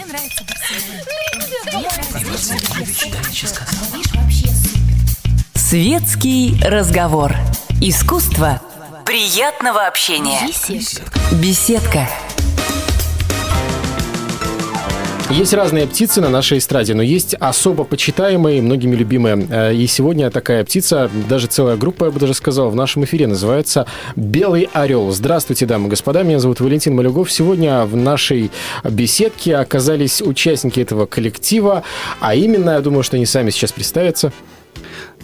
Мне нравится Светский разговор. Искусство приятного общения. Беседка. Беседка. Есть разные птицы на нашей эстраде, но есть особо почитаемые, многими любимые. Э, и сегодня такая птица, даже целая группа, я бы даже сказал, в нашем эфире называется «Белый орел». Здравствуйте, дамы и господа, меня зовут Валентин Малюгов. Сегодня в нашей беседке оказались участники этого коллектива, а именно, я думаю, что они сами сейчас представятся.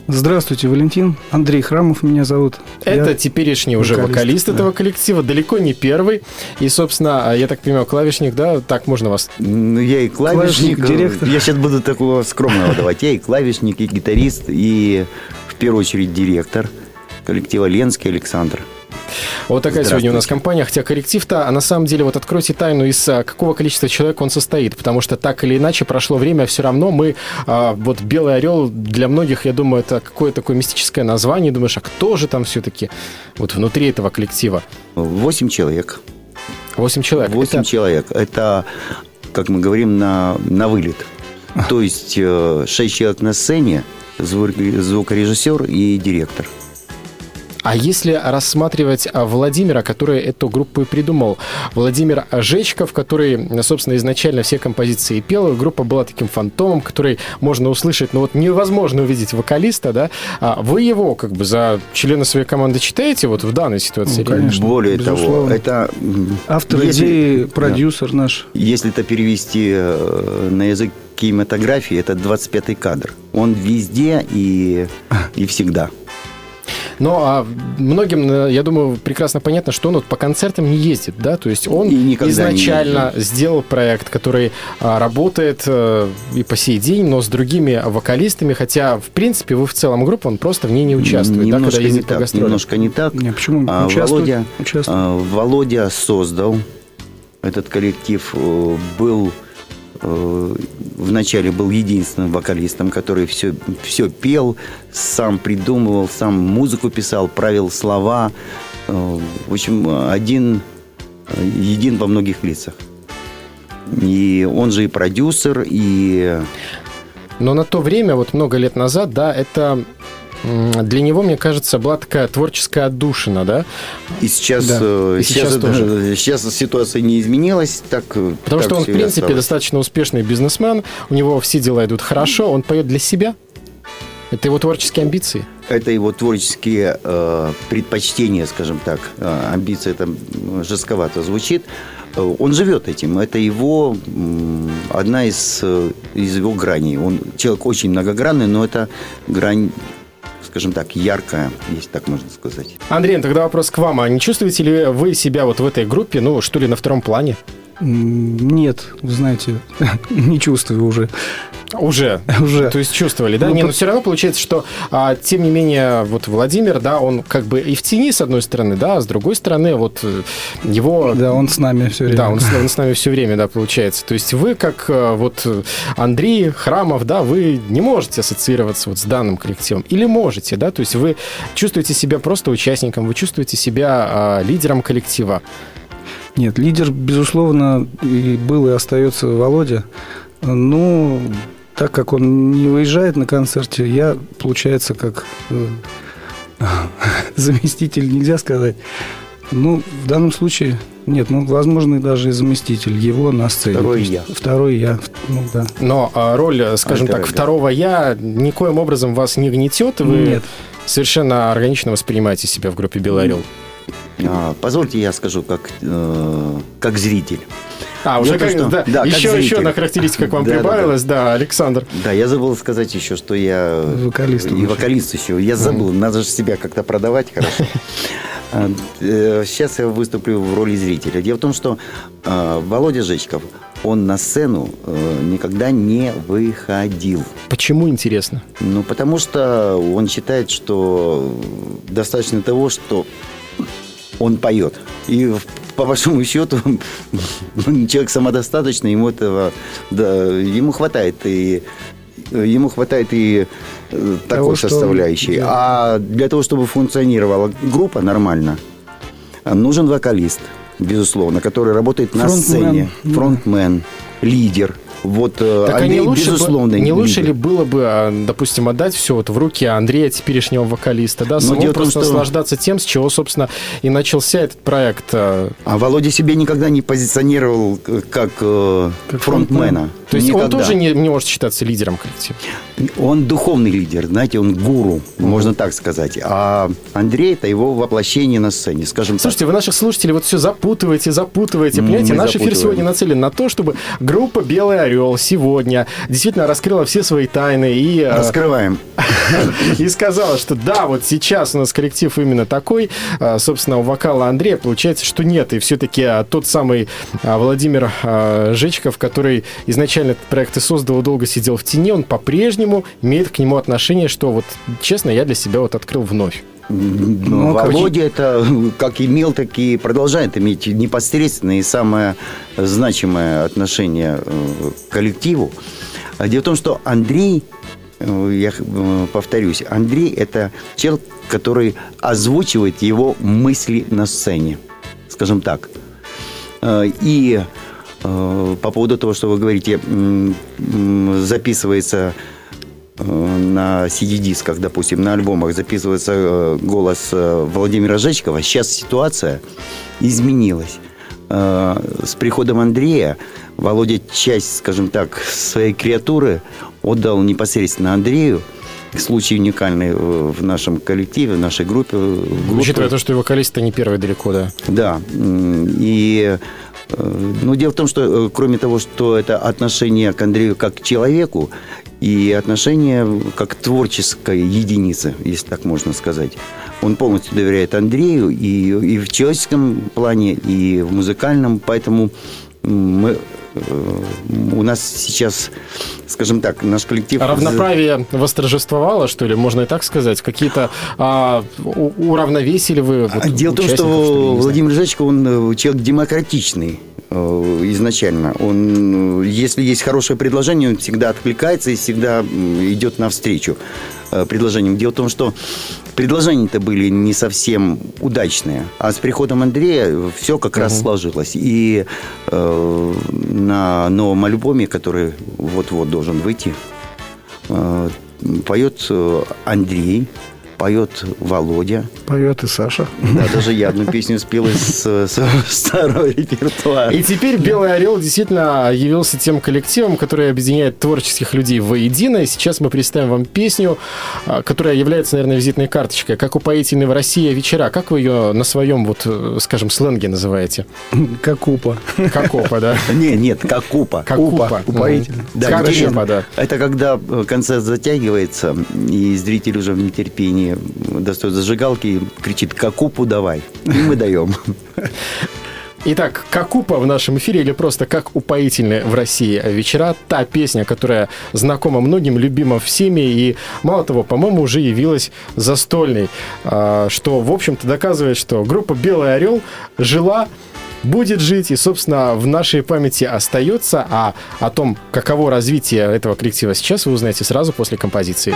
Здравствуйте, Валентин. Андрей Храмов меня зовут. Это я теперешний уже вокалист, вокалист да. этого коллектива, далеко не первый. И, собственно, я так понимаю, клавишник, да? Так можно вас? Ну, я и клавишник. клавишник директор. Я сейчас буду такого скромного давать. Я и клавишник, и гитарист, и в первую очередь директор коллектива Ленский Александр. Вот такая сегодня у нас компания. Хотя коллектив-то, а на самом деле, вот откройте тайну, из а, какого количества человек он состоит. Потому что так или иначе прошло время, все равно мы... А, вот «Белый орел» для многих, я думаю, это какое-то такое мистическое название. Думаешь, а кто же там все-таки вот внутри этого коллектива? Восемь человек. Восемь человек. Восемь это... человек. Это, как мы говорим, на, на вылет. То есть э, шесть человек на сцене, звукорежиссер и директор. А если рассматривать а, Владимира, который эту группу и придумал, Владимир Жечков, который, собственно, изначально все композиции пел, группа была таким фантомом, который можно услышать, но вот невозможно увидеть вокалиста, да? А вы его как бы за члена своей команды читаете вот в данной ситуации? Ну, конечно. Более безусловно. того, это... Автор если, идеи, продюсер да. наш. Если это перевести э, на язык кинематографии, это 25-й кадр. Он везде и, и всегда. Но а многим, э, я думаю, прекрасно понятно, что он вот по концертам не ездит, да, то есть он изначально сделал проект, который а, работает а, и по сей день, но с другими вокалистами, хотя, в принципе, вы в целом группа, он просто в ней не участвует, немножко да, когда ездит не так, по Немножко не так. Не, почему? А, Володя, а, Володя создал этот коллектив, э, был Э, вначале был единственным вокалистом, который все, все пел, сам придумывал, сам музыку писал, правил слова. Э, в общем, один, един во многих лицах. И он же и продюсер, и... Но на то время, вот много лет назад, да, это для него, мне кажется, была такая творческая отдушина, да? И сейчас, да. Э, и сейчас, сейчас, тоже. сейчас ситуация не изменилась. Так, Потому так что он, в принципе, осталось. достаточно успешный бизнесмен, у него все дела идут хорошо, он поет для себя. Это его творческие амбиции? Это его творческие э, предпочтения, скажем так. Э, амбиции это жестковато звучит. Э, он живет этим. Это его одна из, э, из его граней. Он человек очень многогранный, но это грань скажем так, яркая, если так можно сказать. Андрей, тогда вопрос к вам. А не чувствуете ли вы себя вот в этой группе, ну, что ли, на втором плане? Нет, вы знаете, не чувствую уже. Уже? Уже. То есть чувствовали, да? Ну, не, но все равно получается, что, а, тем не менее, вот Владимир, да, он как бы и в тени, с одной стороны, да, а с другой стороны, вот э, его... Да, он с нами все время. Да, он, он с нами все время, да, получается. То есть вы, как э, вот Андрей Храмов, да, вы не можете ассоциироваться вот с данным коллективом. Или можете, да? То есть вы чувствуете себя просто участником, вы чувствуете себя а, лидером коллектива. Нет, лидер, безусловно, и был и остается Володя. Ну, так как он не выезжает на концерте, я, получается, как э, заместитель, нельзя сказать. Ну, в данном случае нет, ну, возможно, даже и заместитель его на сцене. Второй я. Второй я, ну, да. Но а, роль, скажем а, так, второго я никоим образом вас не гнетет, вы нет. совершенно органично воспринимаете себя в группе «Белый а, позвольте я скажу как, э, как зритель. А, уже как, что, да, да, еще, как еще одна характеристика к вам да, прибавилась, да, да. да, Александр. Да, я забыл сказать еще, что я... Вокалист. И вокалист еще. Я забыл, mm. надо же себя как-то продавать хорошо. А, э, сейчас я выступлю в роли зрителя. Дело в том, что а, Володя Жечков, он на сцену э, никогда не выходил. Почему интересно? Ну, потому что он считает, что достаточно того, что он поет. И по большому счету человек самодостаточный, ему этого да, ему хватает и ему хватает и э, такой того, составляющей. Что... А для того, чтобы функционировала группа нормально, нужен вокалист. безусловно, который работает на Фронтмен. сцене. Фронтмен, лидер. Вот э, Так а Андрей, не лучше, бы- безусловно, не лучше ли было бы, а, допустим, отдать все вот в руки Андрея, теперешнего вокалиста, да, самому в том, просто что- наслаждаться тем, с чего, собственно, и начался этот проект. а. А Володя себя никогда не позиционировал э, как, э, Как фронтмена. То есть он Никогда. тоже не, не может считаться лидером коллектива. Он духовный лидер, знаете, он гуру, можно так сказать. А Андрей это его воплощение на сцене, скажем Слушайте, вы наших слушателей вот все запутываете, запутываете. Понимаете, мы наш эфир запутываем. сегодня нацелен на то, чтобы группа «Белый орел» сегодня действительно раскрыла все свои тайны и, а, Раскрываем. и сказала, что да, вот сейчас у нас коллектив именно такой. А, Собственно, у вокала Андрея получается, что нет. И все-таки тот самый Владимир Жечков, который изначально этот проект и создал, долго сидел в тени, он по-прежнему имеет к нему отношение, что вот, честно, я для себя вот открыл вновь. Ну, как- Володя это как имел, так и продолжает иметь непосредственное и самое значимое отношение э, к коллективу. А Дело в том, что Андрей, э, я э, повторюсь, Андрей это человек, который озвучивает его мысли на сцене, скажем так. Э, И э, по поводу того, что вы говорите, записывается э, на CD-дисках, допустим, на альбомах записывается э, голос э, Владимира Жечкова, сейчас ситуация изменилась. Э, С приходом Андрея Володя часть, скажем так, своей креатуры отдал непосредственно Андрею. Случай уникальный э, в нашем коллективе, в нашей группе. группы. Учитывая то, что и вокалист-то не первый далеко, да. Да. И э, ну, дело в том, что э, кроме того, что это отношение к Андрею как к человеку, и отношение как к творческой единице, если так можно сказать. Он полностью доверяет Андрею и, и в человеческом плане, и в музыкальном, поэтому мы, э, у нас сейчас, скажем так, наш коллектив... Равноправие восторжествовало, что ли, можно и так сказать? Какие-то а, уравновесили вы вот А Дело в том, что ли, знаю? Владимир Жечко, он э, человек демократичный изначально. Он, э, если есть хорошее предложение, он всегда откликается и всегда идет навстречу э, предложениям. Дело в том, что предложения-то были не совсем удачные. А с приходом Андрея все как раз сложилось. И э, на новом альбоме, который вот-вот должен выйти, э, поет э, Андрей, поет Володя. Поет и Саша. Да, даже я одну песню спел из э, своего старого репертуара. И теперь «Белый орел» действительно явился тем коллективом, который объединяет творческих людей воедино. И сейчас мы представим вам песню, а, которая является, наверное, визитной карточкой. Как упоительны в России вечера. Как вы ее на своем, вот, э, скажем, сленге называете? Как упа. Как опа, да? Не, нет, как купа. Как Упа. упа. Упоительно. Да, да. Это когда концерт затягивается, и зритель уже в нетерпении достает зажигалки и кричит «Какупу давай!» И мы даем. Итак, как упа в нашем эфире или просто как упоительны в России вечера, та песня, которая знакома многим, любима всеми и, мало того, по-моему, уже явилась застольной, а, что, в общем-то, доказывает, что группа «Белый орел» жила будет жить и, собственно, в нашей памяти остается, а о том, каково развитие этого коллектива сейчас, вы узнаете сразу после композиции.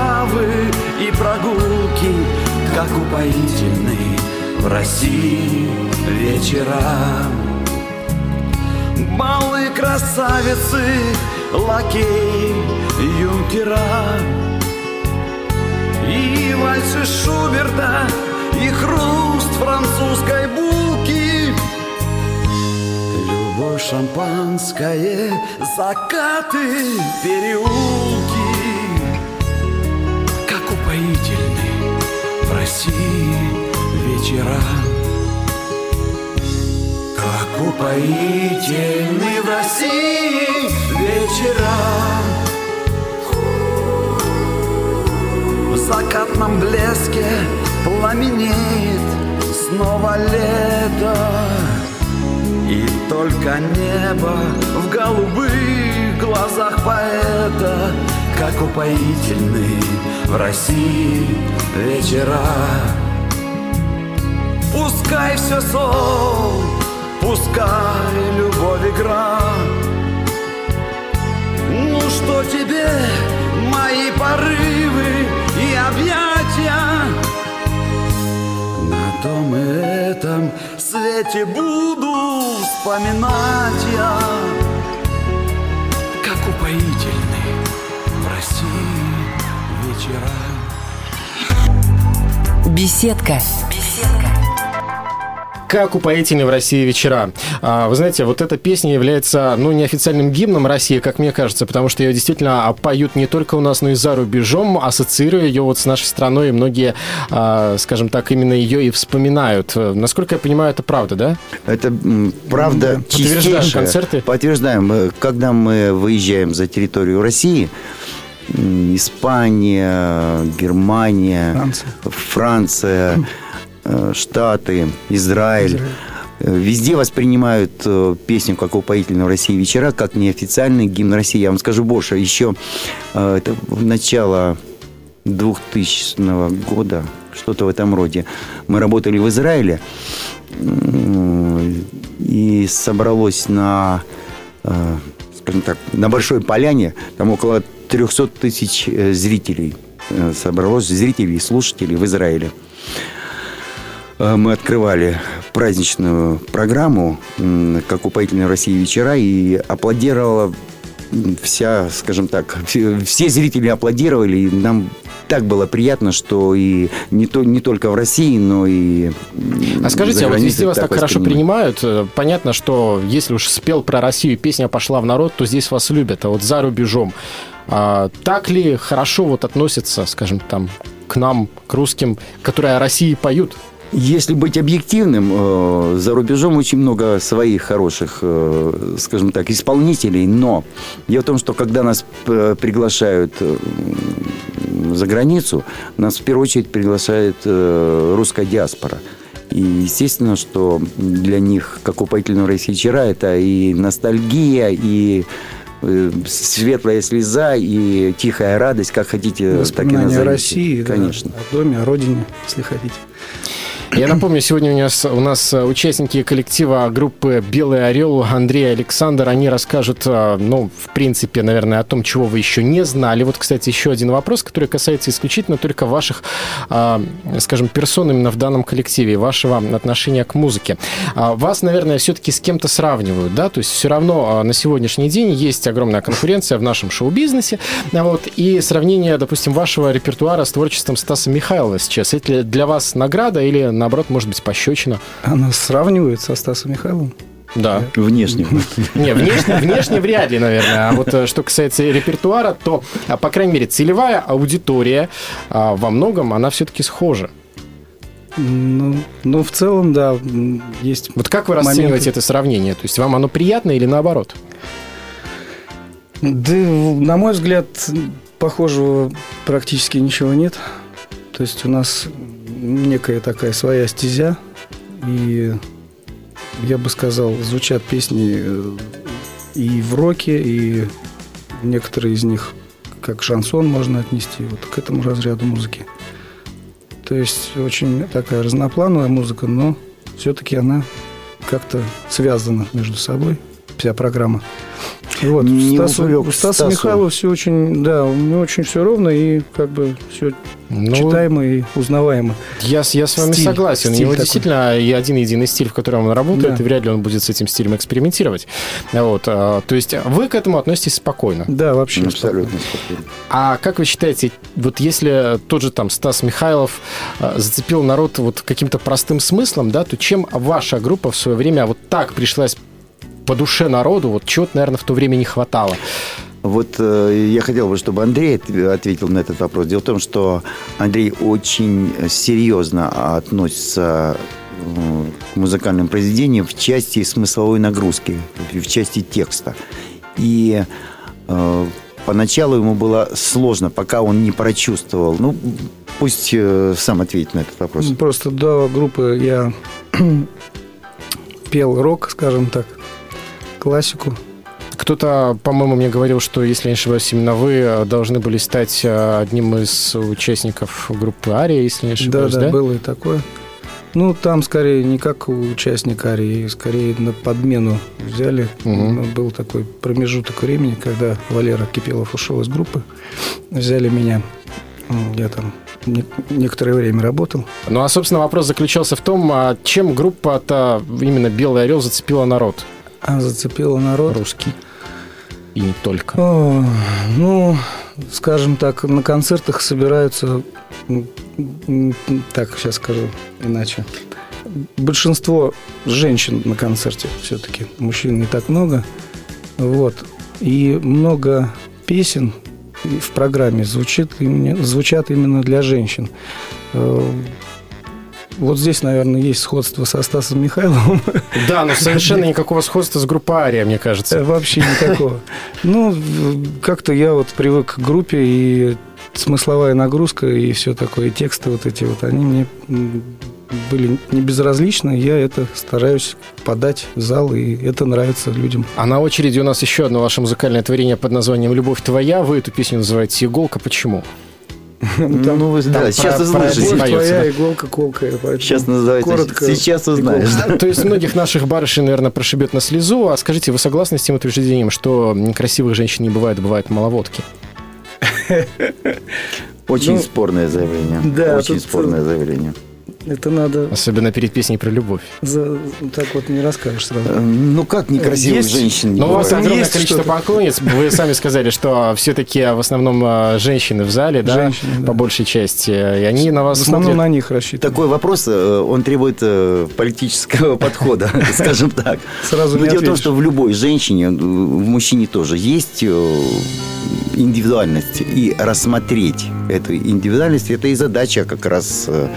Забавы и прогулки Как упоительны в России вечера. Балы красавицы, лакей, юнкера. И вальсы Шуберта, и хруст французской булки. Любовь шампанское, закаты, переулки Как упоительны в России вечера. Как упоительны в России вечера. В закатном блеске пламенеет снова лето. И только небо в голубых глазах поэта Как упоительны в России вечера. Пускай все сон, пускай любовь игра. Ну что тебе мои порывы и объятия? На том и этом свете буду вспоминать я вечера Беседка. Беседка. Как упоительны в России вечера. А, Вы знаете, вот эта песня является, ну, неофициальным гимном России, как мне кажется, потому что ее действительно поют не только у нас, но и за рубежом, ассоциируя ее вот с нашей страной, и многие, а, скажем так, именно ее и вспоминают. Насколько я понимаю, это правда, да? Это правда Подтверждаем концерты? Подтверждаем. Э, Когда мы выезжаем за территорию России, Испания, Германия, Франция. Франция, э, Штаты, Израиль. Э, Везде воспринимают э, песню «Как упоительно в России вечера» как неофициальный гимн России. Я вам скажу больше. Еще это в начало 2000 года, что-то в этом роде. Мы работали в Израиле, и собралось на, скажем так, на Большой Поляне, там около 300 тысяч э, зрителей э, собралось, зрителей и слушателей в Израиле. Э, Мы открывали праздничную программу «Как упоительные в России вечера» и аплодировала вся, скажем так, все, зрители аплодировали, и нам так было приятно, что и не, то, не только в России, но и А скажите, а вот везде вас так хорошо принимают, понятно, что если уж спел про Россию, песня пошла в народ, то здесь вас любят, а вот за рубежом. А так ли хорошо вот относятся, скажем, там, к нам, к русским, которые о России поют? Если быть объективным, э, за рубежом очень много своих хороших, э, скажем так, исполнителей, но дело в том, что когда нас э, приглашают за границу, нас в первую очередь приглашает русская диаспора. И естественно, что для них, как упоительного России вечера, это и ностальгия, и светлая слеза, и тихая радость, как хотите, так и назовите. России, да, Конечно. о доме, о родине, если хотите. Я напомню, сегодня у нас, у нас э, участники коллектива группы «Белый орел» Андрей и Александр. Они расскажут, э, ну, в принципе, наверное, о том, чего вы еще не знали. Вот, кстати, еще один вопрос, который касается исключительно только ваших, э, скажем, персон именно в данном коллективе, вашего отношения к музыке. А Вас, наверное, все-таки с кем-то сравнивают, да? То есть все равно на сегодняшний день есть огромная конкуренция в нашем шоу-бизнесе. А Вот, и сравнение, допустим, вашего репертуара с творчеством Стаса Михайлова сейчас. Это для вас награда или, наоборот, может быть, пощечина? Она сравнивает со Стасом Михайловым. Да. Внешне. Не, внешне, внешне вряд ли, наверное. А вот э, что касается репертуара, то, а, по крайней мере, целевая аудитория а, во многом, она все-таки схожа. Ну, ну, в целом, да, есть Вот как вы моменты. расцениваете это сравнение? То есть вам оно приятно или наоборот? Да, на мой взгляд, похожего практически ничего нет. То есть у нас некая такая своя стезя. И я бы сказал, звучат песни э, и в роке, и некоторые из них как шансон можно отнести вот к этому разряду музыки. То есть очень такая разноплановая музыка, но все-таки она как-то связана между собой, вся программа. Вот, Не у Стаса, упрек у Стаса Стасу. Михайлова все очень, да, у него очень все ровно и как бы все Ну, читаемо и узнаваемо. Я, с- я с вами Стиль, согласен. У стиль него такой. действительно и один единый стиль, в котором он работает, Да. и вряд ли он будет с этим стилем экспериментировать. Вот, а, то есть вы к этому относитесь спокойно. Да, вообще. Абсолютно спокойно. А как вы считаете, вот если тот же там Стас Михайлов э, зацепил народ вот каким-то простым смыслом, да, то чем ваша группа в свое время вот так пришлась по душе народу, вот чего-то, наверное, в то время не хватало? Вот э, я хотел бы, чтобы Андрей от- ответил на этот вопрос. Дело в том, что Андрей очень серьезно относится э, к музыкальным произведениям в части смысловой нагрузки, в части текста. И э, поначалу ему было сложно, пока он не прочувствовал. Ну, пусть э, сам ответит на этот вопрос. Просто до группы я пел рок, скажем так, классику. Кто-то, по-моему, мне говорил, что, если я не ошибаюсь, именно вы э, должны были стать э, одним из участников группы Ария, если не ошибаюсь, да, да? да, было и такое. Ну, там скорее не как участник Арии, скорее на подмену взяли. Ну, Был такой промежуток времени, когда Валера Кипелов ушел из группы. Взяли меня. Я там не- некоторое время работал. Ну, а, собственно, вопрос заключался в том, а чем группа-то именно «Белый орел» зацепила народ А зацепила народ. русский. И не только. О, ну, скажем так, на концертах собираются, так, сейчас скажу иначе, большинство женщин на концерте все-таки, мужчин не так много, вот, и много песен в программе звучит, звучат именно для женщин. Э, Вот здесь, наверное, есть сходство со Стасом Михайловым. Да, но совершенно никакого сходства с группой «Ария», мне Э, кажется. Вообще никакого. Ну, как-то я вот привык к группе, и смысловая нагрузка, и все такое, и тексты вот эти вот, они мне были не безразличны. Я это стараюсь подать в зал, и это нравится людям. А на очереди у нас еще одно ваше музыкальное творение под названием «Любовь твоя». Вы эту песню называете «Иголка». Почему? Ну, вы- да, там сейчас про- услышите. про- твоя да. иголка колкая. Сейчас называется коротко «Сейчас узнаешь». да. То есть многих наших барышей, наверное, прошибет на слезу. А скажите, вы согласны с тем утверждением, что красивых женщин не бывает, бывает маловодки? Очень Ну, спорное заявление. да, Очень тут, спорное заявление. Это надо Особенно перед песней про любовь. за- так вот не расскажешь сразу. Э, Ну, как некрасивых Есть- женщин не Но у вас огромное Есть количество что-то. поклонниц. Вы сами сказали, что все-таки в основном э, женщины в зале, да, Женщины, да. по большей части. И они на В вас основном смотрят. на них рассчитываю. Такой вопрос, э, он требует э, политического подхода, скажем так. Сразу Но не дело в том, что в любой женщине, э, в мужчине тоже есть э, индивидуальность. И рассмотреть эту индивидуальность, это и задача как раз э,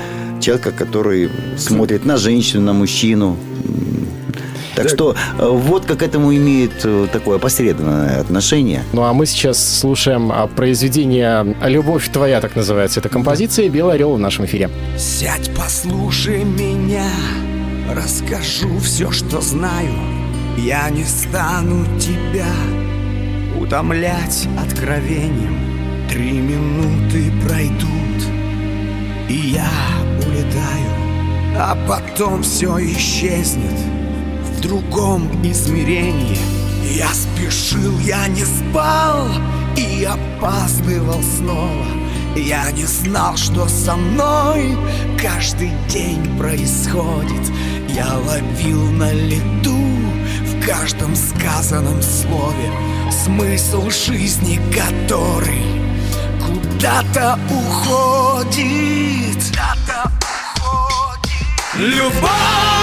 человека, который смотрит на женщину, на мужчину. Так что э, вот как к этому имеет э, такое посредственное отношение. Ну а мы сейчас слушаем а, произведение «Любовь твоя», так называется. Это композиция «Белый орел» в нашем эфире. Сядь, послушай меня, расскажу все, что знаю. Я не стану тебя утомлять откровением. Три минуты пройдут, и я улетаю, а потом все исчезнет в другом измерении. Я спешил, я не спал и опаздывал снова. Я не знал, что со мной каждый день происходит. Я ловил на лету в каждом сказанном слове смысл жизни, который куда-то уходит. Куда-то. Любовь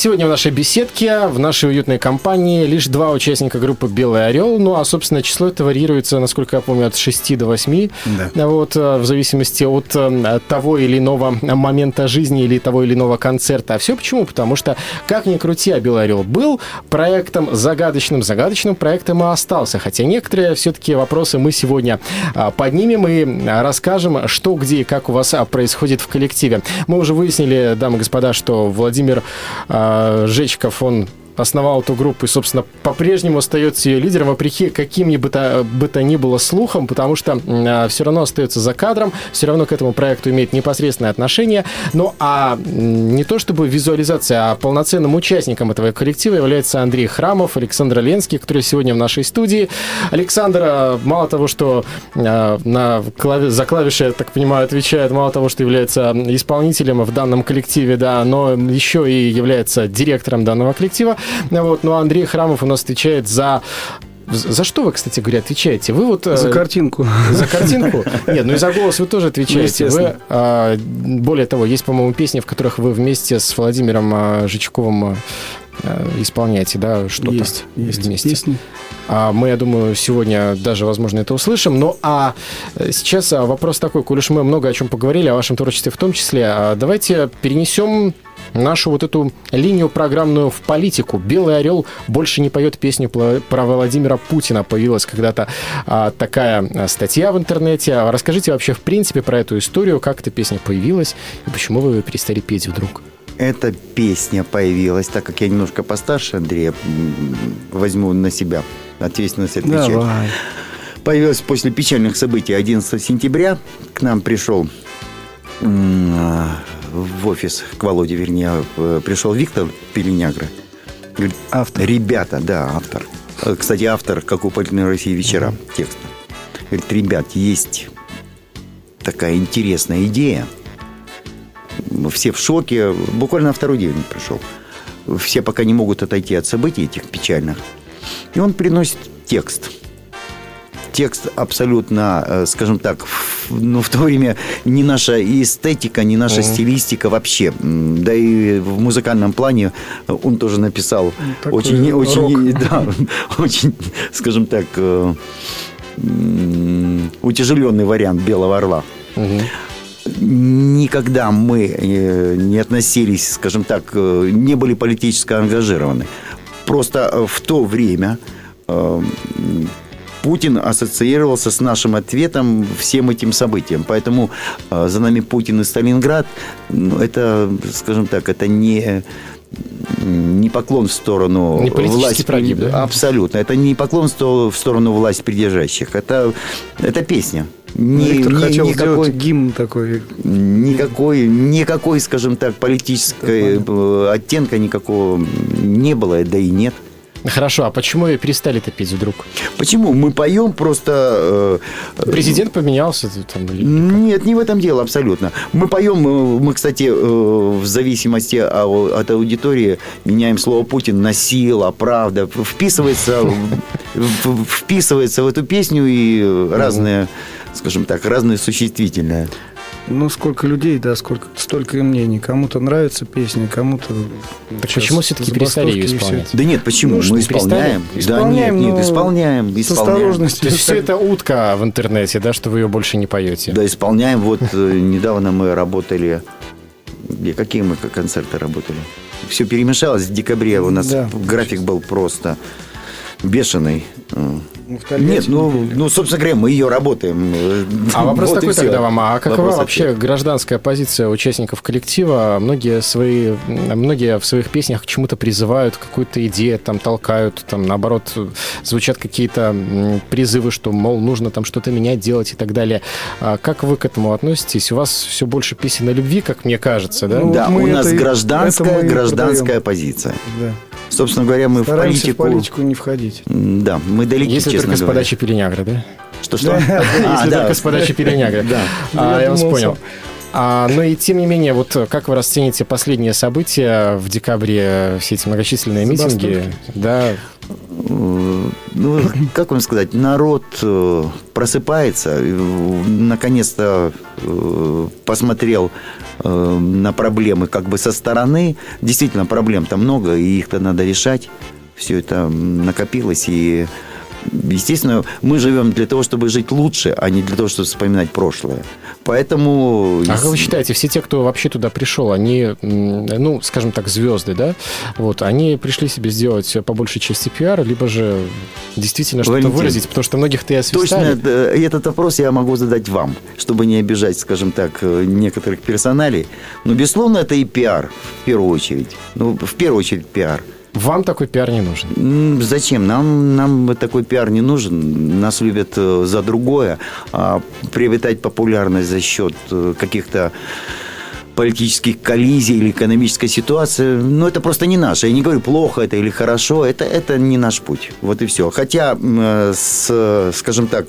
Сегодня в нашей беседке, в нашей уютной компании лишь два участника группы «Белый орел». Ну, а, собственно, число это варьируется, насколько я помню, от 6 до 8. Да. Вот, э, в зависимости от э, того или иного момента жизни или того или иного концерта. А все почему? Потому что, как ни крути, а «Белый орел» был проектом загадочным, загадочным проектом и остался. Хотя некоторые все-таки вопросы мы сегодня а, поднимем и а, расскажем, что, где и как у вас а, происходит в коллективе. Мы уже выяснили, дамы и господа, что Владимир а, Жечков, он основал эту группу и, собственно, по-прежнему остается ее лидером, вопреки каким бы то, бы то ни было слухам, потому что э, все равно остается за кадром, все равно к этому проекту имеет непосредственное отношение. Ну, а не то чтобы визуализация, а полноценным участником этого коллектива является Андрей Храмов, Александр Ленский, который сегодня в нашей студии. Александр, э, мало того, что э, на клави... за клавиши, я так понимаю, отвечает, мало того, что является исполнителем в данном коллективе, да, но еще и является директором данного коллектива. Вот, ну, Андрей Храмов у нас отвечает за за что вы, кстати говоря, отвечаете? Вы вот... За картинку. За картинку? Нет, ну и за голос вы тоже отвечаете. Вы, а, более того, есть, по-моему, песни, в которых вы вместе с Владимиром а, Жичковым а, исполняете, да, что-то есть, есть вместе. Песни. А мы, я думаю, сегодня даже, возможно, это услышим. Ну, а сейчас вопрос такой, коль уж мы много о чем поговорили, о вашем творчестве в том числе, давайте перенесем нашу вот эту линию программную в политику. «Белый орел» больше не поет песню про Владимира Путина. Появилась когда-то а, такая статья в интернете. Расскажите вообще, в принципе, про эту историю, как эта песня появилась и почему вы ее перестали петь вдруг? Эта песня появилась, так как я немножко постарше Андрея, возьму на себя ответственность отвечать. Давай. Появилась после печальных событий 11 сентября. К нам пришел в офис к Володе, вернее, э, пришел Виктор Пеленягра. Автор. Ребята, да, автор. Э, кстати, автор «Как у Польной России вечера» mm-hmm. текста. Говорит, ребят, есть такая интересная идея. Все в шоке. Буквально на второй день он пришел. Все пока не могут отойти от событий этих печальных. И он приносит текст – текст абсолютно, э, скажем так, ну, в то время не наша эстетика, не наша mm-hmm. стилистика вообще. Да и в музыкальном плане он тоже написал Такой очень, рок. очень, да, очень, скажем так, э, утяжеленный вариант Белого Орла. Mm-hmm никогда мы э, не относились, скажем так, не были политически ангажированы. Просто в то время Путин ассоциировался с нашим ответом всем этим событиям. Поэтому э, за нами Путин и Сталинград, ну, это, скажем так, это не не поклон в сторону не власти. Прогиб, да? Абсолютно. Это не поклон в сторону власти придержащих. Это, это песня. Не, Виктор не, хотел никакой, сделать гимн такой. Никакой, никакой, скажем так, политической оттенка никакого не было, да и нет. Хорошо, а почему ее перестали топить вдруг? Почему? Мы поем просто... Э, Президент поменялся? Там, или Нет, не в этом дело абсолютно. Мы поем, э, мы, кстати, э, в зависимости от аудитории меняем слово Путин на сила, правда. Вписывается, вписывается в эту песню и разные, скажем так, разные существительные. Ну, сколько людей, да, сколько, столько и мнений. Кому-то нравится песня, кому-то... Так почему все-таки перестали ее исполнять? Да нет, почему? Ну, Мы исполняем. исполняем. Да нет, нет, исполняем. исполняем. С осторожностью. То есть все это утка в интернете, да, что вы ее больше не поете? Да, исполняем. Вот э, недавно мы работали... Где, какие мы концерты работали? Все перемешалось. В декабре у нас да. график был просто бешеный. Нет, ну, ну, собственно говоря, мы ее работаем. А вопрос вот такой тогда вам, а какова вопрос вообще ответ. гражданская позиция участников коллектива? Многие, свои, многие в своих песнях к чему-то призывают, какую-то идею там толкают, там наоборот звучат какие-то призывы, что, мол, нужно там что-то менять, делать и так далее. А как вы к этому относитесь? У вас все больше песен о любви, как мне кажется, да? Ну, да, у нас это, гражданская, это гражданская позиция. Да. Собственно говоря, мы Стараемся в политику... в политику не входить. Да, мы далеки, Если только с подачи Пеленягра, да? Что-что? Если только с подачи Пеленягра. Да. А, я вас понял. А, но и тем не менее, вот как вы расцените последние события в декабре, все эти многочисленные митинги? Да. Ну, как вам сказать, народ э, просыпается, наконец-то э, посмотрел э, на проблемы как бы со стороны. Действительно, проблем там много, и их-то надо решать. Все это накопилось, и естественно, мы живем для того, чтобы жить лучше, а не для того, чтобы вспоминать прошлое. Поэтому... А как вы считаете, все те, кто вообще туда пришел, они, ну, скажем так, звезды, да? Вот, они пришли себе сделать по большей части пиар, либо же действительно что-то выразить, потому что многих-то и освистали. Точно, этот вопрос я могу задать вам, чтобы не обижать, скажем так, некоторых персоналей. Но, безусловно, это и пиар, в первую очередь. Ну, в первую очередь пиар. Вам такой пиар не нужен? Зачем? Нам, нам такой пиар не нужен. Нас любят э, за другое. А приобретать популярность за счет э, каких-то политических коллизий или экономической ситуации, ну, это просто не наше. Я не говорю, плохо это или хорошо, это, это не наш путь. Вот и все. Хотя м, с, скажем так,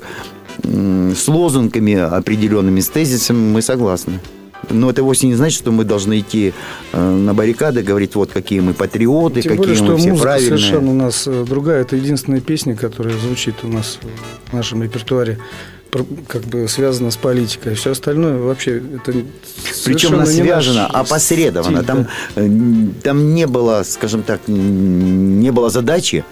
с лозунгами определенными, с тезисами мы согласны. Но это вовсе не значит, что мы должны идти э, на баррикады, говорить, вот какие мы патриоты, Тем какие более, что мы все музыка правильные. совершенно у нас э, другая. Это единственная песня, которая звучит у нас в нашем репертуаре, как бы связана с политикой. Все остальное вообще это Причем она не наш связана опосредованно. стиль, Там, да. э, там не было, скажем так, не было задачи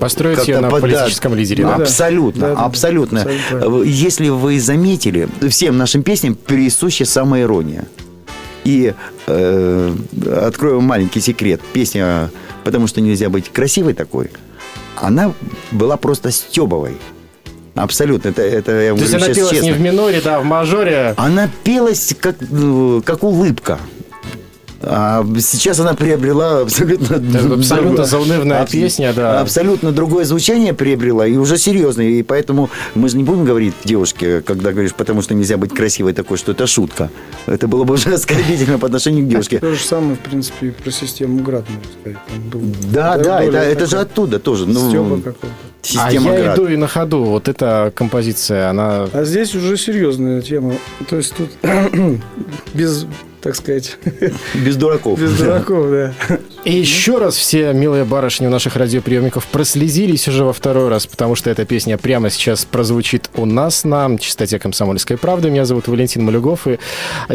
Построить как-то её на под- политическом лидере, да? Абсолютно, Да, да, да. абсолютно. Абсолютно правильно. Если вы заметили, всем нашим песням присуща самоирония. И э, открою маленький секрет. Песня «Потому что нельзя быть красивой такой», она была просто стебовой. Абсолютно. Это, это я То есть она пелась не честно. в миноре, да, в мажоре. Она пелась как, ну, как улыбка. А сейчас она приобрела абсолютно... абсолютно заунывная песня, да. Абсолютно другое звучание приобрела, и уже серьезное. И поэтому мы же не будем говорить девушке, когда говоришь, потому что нельзя быть красивой такой, что это шутка. Это было бы уже оскорбительно по отношению к девушке. То же самое, в принципе, и про систему ГРАД, можно сказать. Да, да, это, это же оттуда тоже. Ну, система а я «Град». иду и на ходу. Вот эта композиция, она... А здесь уже серьезная тема. То есть тут без, так сказать, Без дураков. без дураков, да. И еще раз все милые барышни у наших радиоприемников прослезились уже во второй раз, потому что эта песня прямо сейчас прозвучит у нас на частоте «Комсомольской правды». Меня зовут Валентин Малюгов, и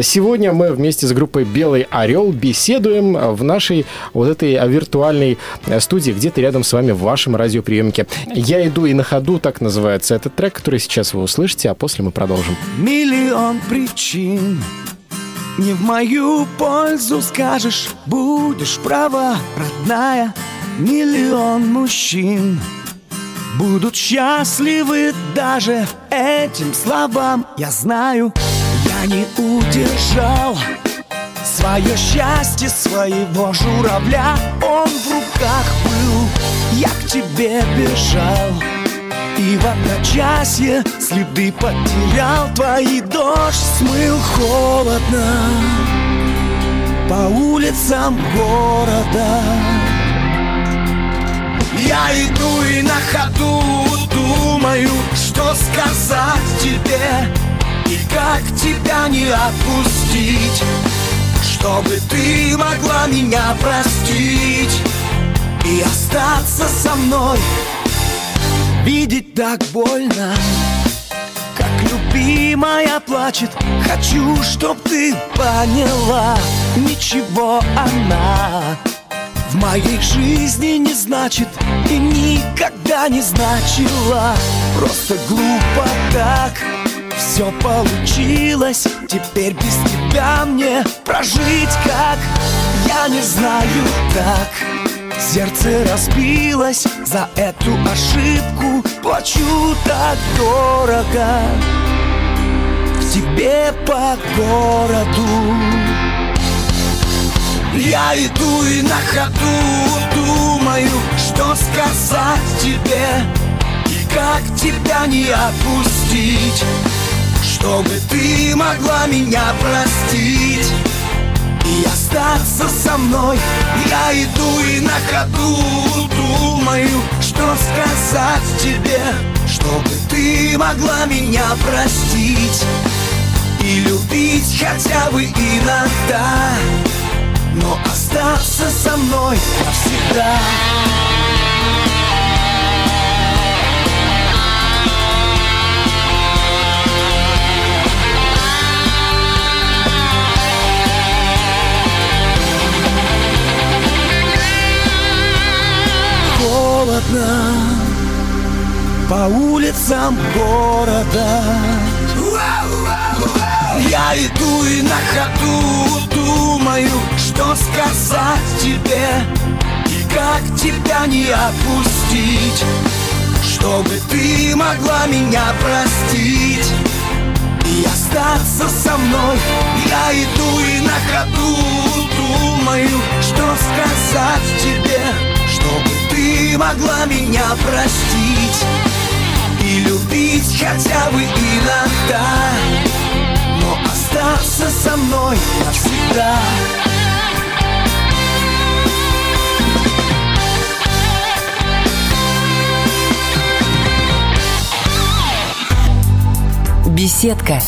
сегодня мы вместе с группой «Белый орел» беседуем в нашей вот этой а, виртуальной э, студии, где-то рядом с вами в вашем радиоприемнике. «Я иду и на ходу» так называется этот трек, который сейчас вы услышите, а после мы продолжим. Миллион причин Не в мою пользу скажешь Будешь права, родная Миллион мужчин. Будут счастливы даже этим словам. Я знаю, я не удержал Свое счастье, своего журавля. Он в руках был, я к тебе бежал и в одночасье следы потерял Твои дождь смыл холодно По улицам города. Я иду и на ходу думаю Что сказать тебе И как тебя не отпустить Чтобы ты могла меня простить И остаться со мной Видеть так больно. Как любимая плачет. Хочу, чтоб ты поняла. Ничего она В моей жизни не значит И никогда не значила. Просто глупо так все получилось. Теперь без тебя мне прожить как? Я не знаю так Сердце разбилось за эту ошибку. Плачу так дорого К тебе по городу. Я иду и на ходу думаю Что сказать тебе И как тебя не отпустить Чтобы ты могла меня простить и остаться со мной. Я иду и на ходу думаю, что сказать тебе Чтобы ты могла меня простить И любить хотя бы иногда. Но остаться со мной навсегда холодно По улицам города. Я иду и на ходу думаю, что сказать тебе И как тебя не отпустить Чтобы ты могла меня простить и остаться со мной. Я иду и на ходу думаю, что сказать тебе Чтобы ты могла меня простить И любить хотя бы иногда Но остаться со мной навсегда Беседка.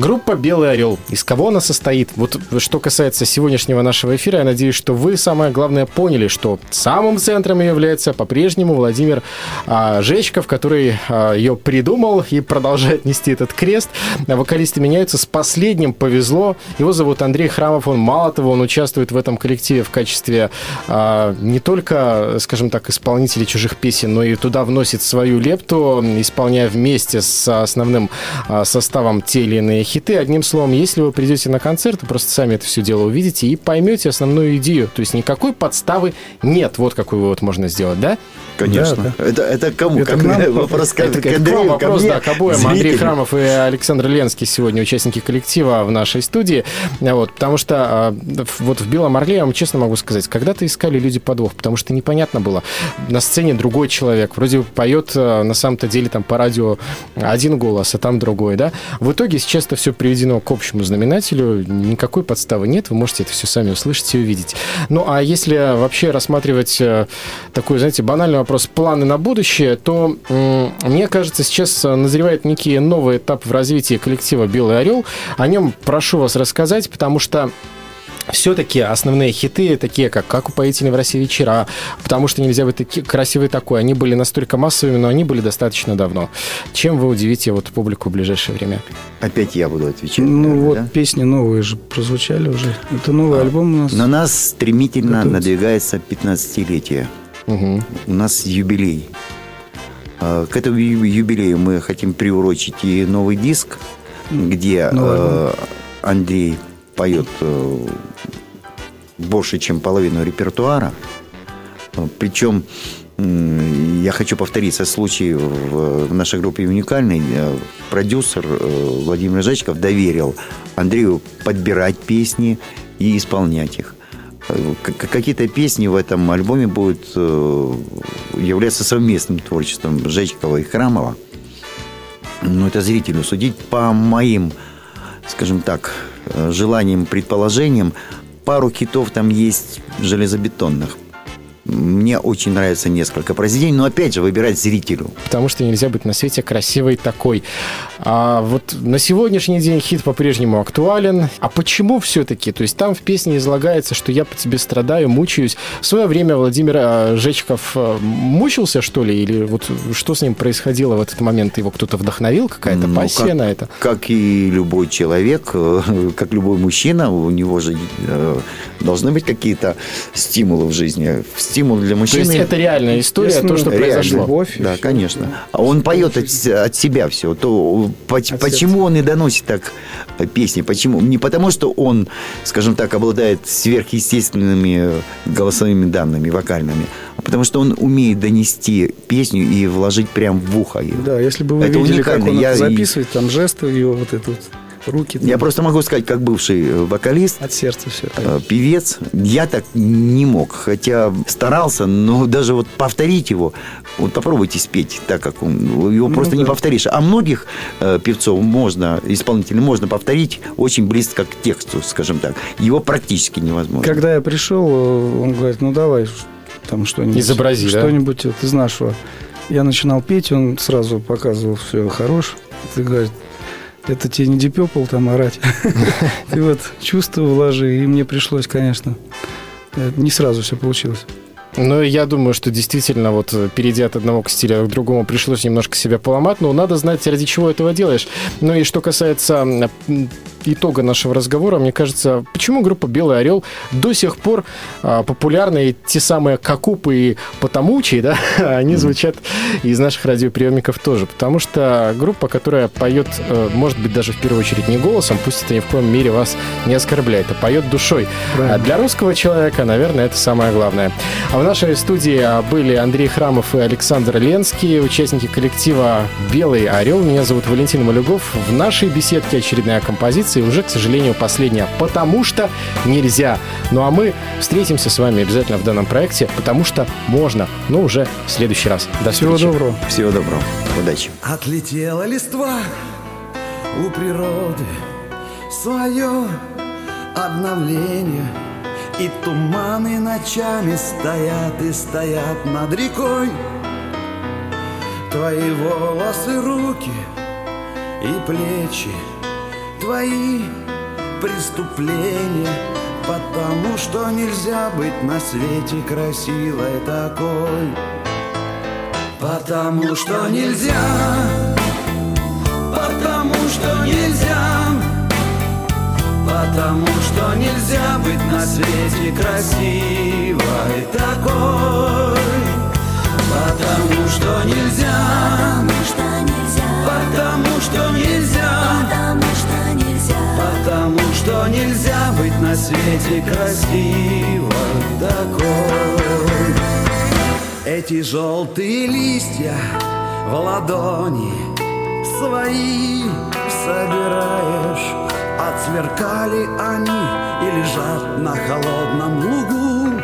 Группа «Белый орел». Из кого она состоит? Вот что касается сегодняшнего нашего эфира, я надеюсь, что вы, самое главное, поняли, что самым центром ее является по-прежнему Владимир а, Жечков, который а, ее придумал и продолжает нести этот крест. Вокалисты меняются. С последним повезло. Его зовут Андрей Храмов. Он, мало того, он участвует в этом коллективе в качестве а, не только, скажем так, исполнителя чужих песен, но и туда вносит свою лепту, исполняя вместе с основным а, составом те или иные хиты. Одним словом, если вы придете на концерт, вы просто сами это все дело увидите и поймете основную идею. То есть никакой подставы нет. Вот какой вывод можно сделать, да? Конечно. Да, Это, это кому? Это Как- нам вопрос Это к к Андрею, вам ко вопрос, мне, да, к обоим. Андрей зрителям. Храмов и Александр Ленский сегодня участники коллектива в нашей студии. Вот, потому что а, в- вот в «Белом орле», я вам честно могу сказать, когда-то искали люди подвох, потому что непонятно было. На сцене другой человек, вроде бы поет а, на самом-то деле там по радио один голос, а там другой, да? В итоге сейчас это все приведено к общему знаменателю, никакой подставы нет, вы можете это все сами услышать и увидеть. Ну, а если вообще рассматривать э, такой, знаете, банальный вопрос, планы на будущее, то мне кажется, сейчас назревает некий новый этап в развитии коллектива «Белый орел». О нем прошу вас рассказать, потому что все-таки основные хиты, такие как «Как упоительны в России вечера», потому что нельзя быть таки, красивый такой, они были настолько массовыми, но они были достаточно давно. Чем вы удивите вот публику в ближайшее время? Опять я буду отвечать. Ну наверное, вот да? песни новые же прозвучали уже. Это новый альбом у нас. На нас стремительно Готовится. надвигается 15-летие. Мгм. У нас юбилей. А, К этому юбилею мы хотим приурочить и новый диск, где Новый э, Андрей поет э, больше, чем половину репертуара. Э, Причем я хочу повториться, случай в, нашей группе уникальный. Э, Продюсер э, Владимир Жечков доверил Андрею подбирать песни и исполнять их. Какие-то песни в этом альбоме будут являться совместным творчеством Жечкова и Храмова. Ну, это зрителю судить. По моим, скажем так, желаниям, предположениям, пару хитов там есть железобетонных. Мне очень нравится несколько произведений, но опять же выбирать зрителю. потому что нельзя быть на свете красивой такой. А вот на сегодняшний день хит по-прежнему актуален. А почему все-таки? То есть там в песне излагается, что я по тебе страдаю, мучаюсь. В свое время Владимир а, Жечков а, мучился, что ли? Или вот что с ним происходило в этот момент? Его кто-то вдохновил? Какая-то Ну, пассия как- на это? Как и любой человек, э, как любой мужчина, у него же э, должны быть какие-то стимулы в жизни. Стимул для То мужчины... есть это реальная история, то, что Реально. произошло. Любовь Да, всё. конечно. А он поет от, от себя все. То, От почему он и доносит так песни? Почему? Не потому, что он, скажем так, обладает сверхъестественными э, голосовыми данными, вокальными, а потому что он умеет донести песню и вложить прям в ухо. ее. Да, если бы вы Это видели, как уникально. он Я это записывает, там жесты его, вот это вот, руки. Я просто могу сказать, как бывший э, вокалист, От сердца все это. э, певец, я так не мог. Хотя старался, но даже вот повторить его, вот попробуйте спеть так, как он, его Ну просто не да. повторишь. А многих э, певцов можно, исполнителей можно повторить очень близко к тексту, скажем так. Его практически невозможно. Когда я пришел, э, он говорит, ну давай там что-нибудь. Изобрази, да? Что-нибудь вот из нашего. Я начинал петь, он сразу показывал, все, хорош. Ты говорит, это тебе не Purple там орать. Ты вот чувство вложи. И мне пришлось, конечно, э, не сразу все получилось. Ну, я думаю, что действительно, вот э, перейдя от одного к стилю к другому, пришлось немножко себя поломать, но надо знать, ради чего этого делаешь. Ну и что касается итога нашего разговора, мне кажется, почему группа «Белый орел» до сих пор а, популярны, те самые Кокупы и Потомучи, да, они звучат из наших радиоприемников тоже, потому что группа, которая поет, э, может быть, даже в первую очередь не голосом, пусть это ни в коем мере вас не оскорбляет, а поет душой. Правильно. А для русского человека, наверное, это самое главное. А в нашей студии а, были Андрей Храмов и Александр Ленский, участники коллектива «Белый орел». Меня зовут Валентин Малюгов. В нашей беседке очередная композиция композиция, уже, к сожалению, последняя. Потому что нельзя. Ну а мы встретимся с вами обязательно в данном проекте, потому что можно, но уже в следующий раз. До Всего встречи. доброго. Всего доброго. Удачи. Отлетела листва у природы свое обновление И туманы ночами стоят и стоят над рекой Твои волосы, руки и плечи Твои преступления Потому что нельзя быть на свете красивой такой. Потому что нельзя Потому что нельзя Потому что нельзя быть на свете красивой такой. Потому что нельзя Потому что нельзя Потому что нельзя быть на свете красивой такой. Эти желтые листья в ладони свои собираешь. Отсверкали они и лежат на холодном лугу.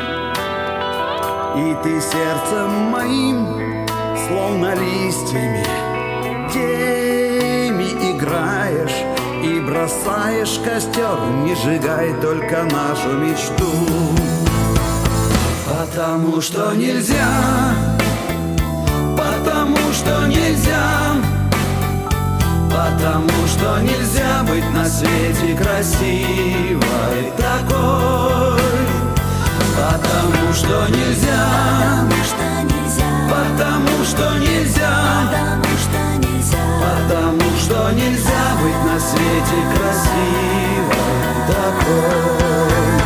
И ты сердцем моим, словно листьями и бросаешь костер Не сжигай только нашу мечту. Потому что нельзя Потому что нельзя Потому что нельзя быть на свете красивой такой. Потому что нельзя Потому что нельзя. Потому что нельзя быть на свете красивой такой